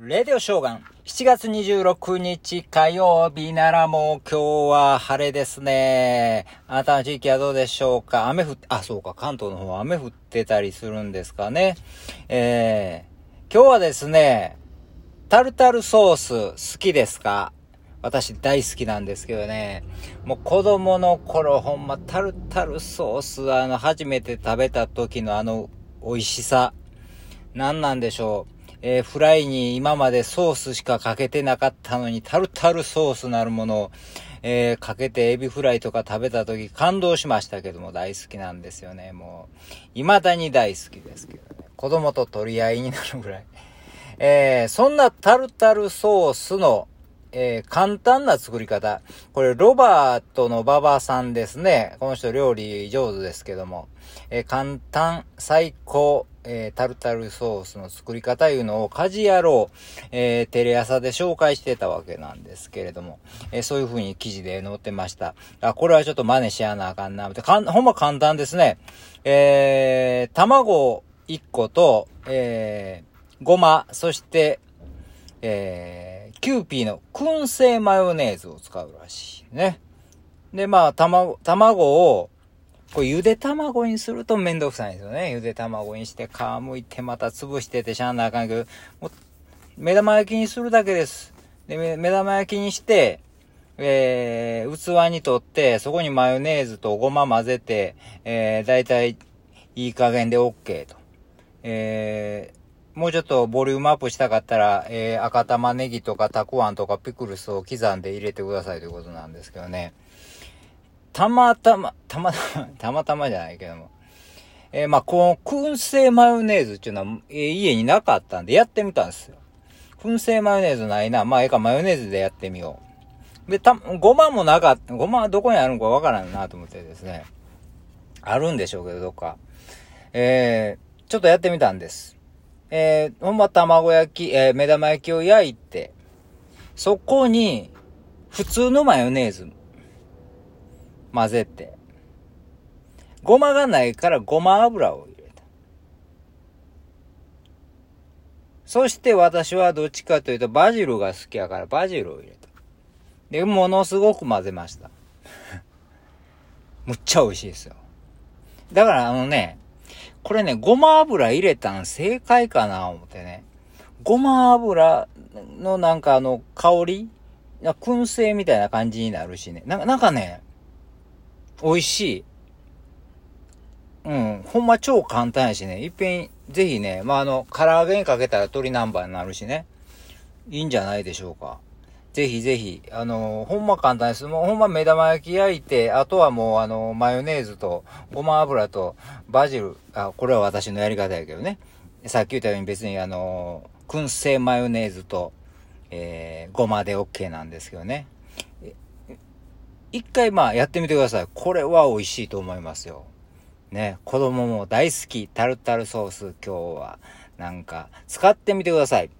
レディオショーガン。7月26日火曜日ならもう今日は晴れですね。あなたの地域はどうでしょうか？雨降って、あ、そうか、関東の方は雨降ってたりするんですかね。えー、今日はですね、タルタルソース好きですか？私大好きなんですけどね。もう子供の頃ほんまタルタルソースあの初めて食べた時のあの美味しさ。何なんでしょう？えー、フライに今までソースしかかけてなかったのに、タルタルソースなるものを、えー、かけてエビフライとか食べた時感動しましたけども大好きなんですよね。もう、未だに大好きですけどね。子供と取り合いになるぐらい。えー、そんなタルタルソースの、えー、簡単な作り方。これ、ロバートの馬場さんですね。この人料理上手ですけども。えー、簡単、最高、えー、タルタルソースの作り方いうのを家事野郎、えー、テレ朝で紹介してたわけなんですけれども、えー、そういう風に記事で載ってました。あ、これはちょっと真似しやなあかんな。かん、ほんま簡単ですね。えー、卵1個と、えー、ごま、そして、えー、キューピーの燻製マヨネーズを使うらしいね。で、まあ、卵、卵を、これゆで卵にするとめんどくさいんですよね。ゆで卵にして皮むいてまた潰しててしゃあなあかんけど、もう目玉焼きにするだけです。で、目玉焼きにして、えー、器にとって、そこにマヨネーズとごま混ぜて、えー、だいたいいい加減で OK と。えー、もうちょっとボリュームアップしたかったら、えー、赤玉ねぎとかたくあんとかピクルスを刻んで入れてくださいということなんですけどね。たまたま、たまたま、たまたまじゃないけども。えー、まあ、この燻製マヨネーズっていうのは、えー、家になかったんでやってみたんですよ。燻製マヨネーズないな。まあ、ええかマヨネーズでやってみよう。で、た、ごまもなかった。ごまはどこにあるのかわからんなと思ってですね。あるんでしょうけど、どっか。えー、ちょっとやってみたんです。えー、ほんま卵焼き、えー、目玉焼きを焼いて、そこに、普通のマヨネーズ、混ぜて。ごまがないからごま油を入れた。そして私はどっちかというとバジルが好きやからバジルを入れた。で、ものすごく混ぜました。むっちゃ美味しいですよ。だからあのね、これね、ごま油入れたん正解かな思ってね。ごま油のなんかあの香り燻製みたいな感じになるしね。なんかなんかね、美味しい。うん。ほんま超簡単やしね。いっぺん、ぜひね、まあ、あの、唐揚げにかけたら鶏南蛮になるしね。いいんじゃないでしょうか。ぜひぜひ、あの、ほんま簡単です。もうほんま目玉焼き焼いて、あとはもうあの、マヨネーズと、ごま油と、バジル、あ、これは私のやり方やけどね。さっき言ったように別にあの、燻製マヨネーズと、えー、ごまで OK なんですけどね。一回まあやってみてください。これは美味しいと思いますよ。ね、子供も大好きタルタルソース今日はなんか使ってみてください。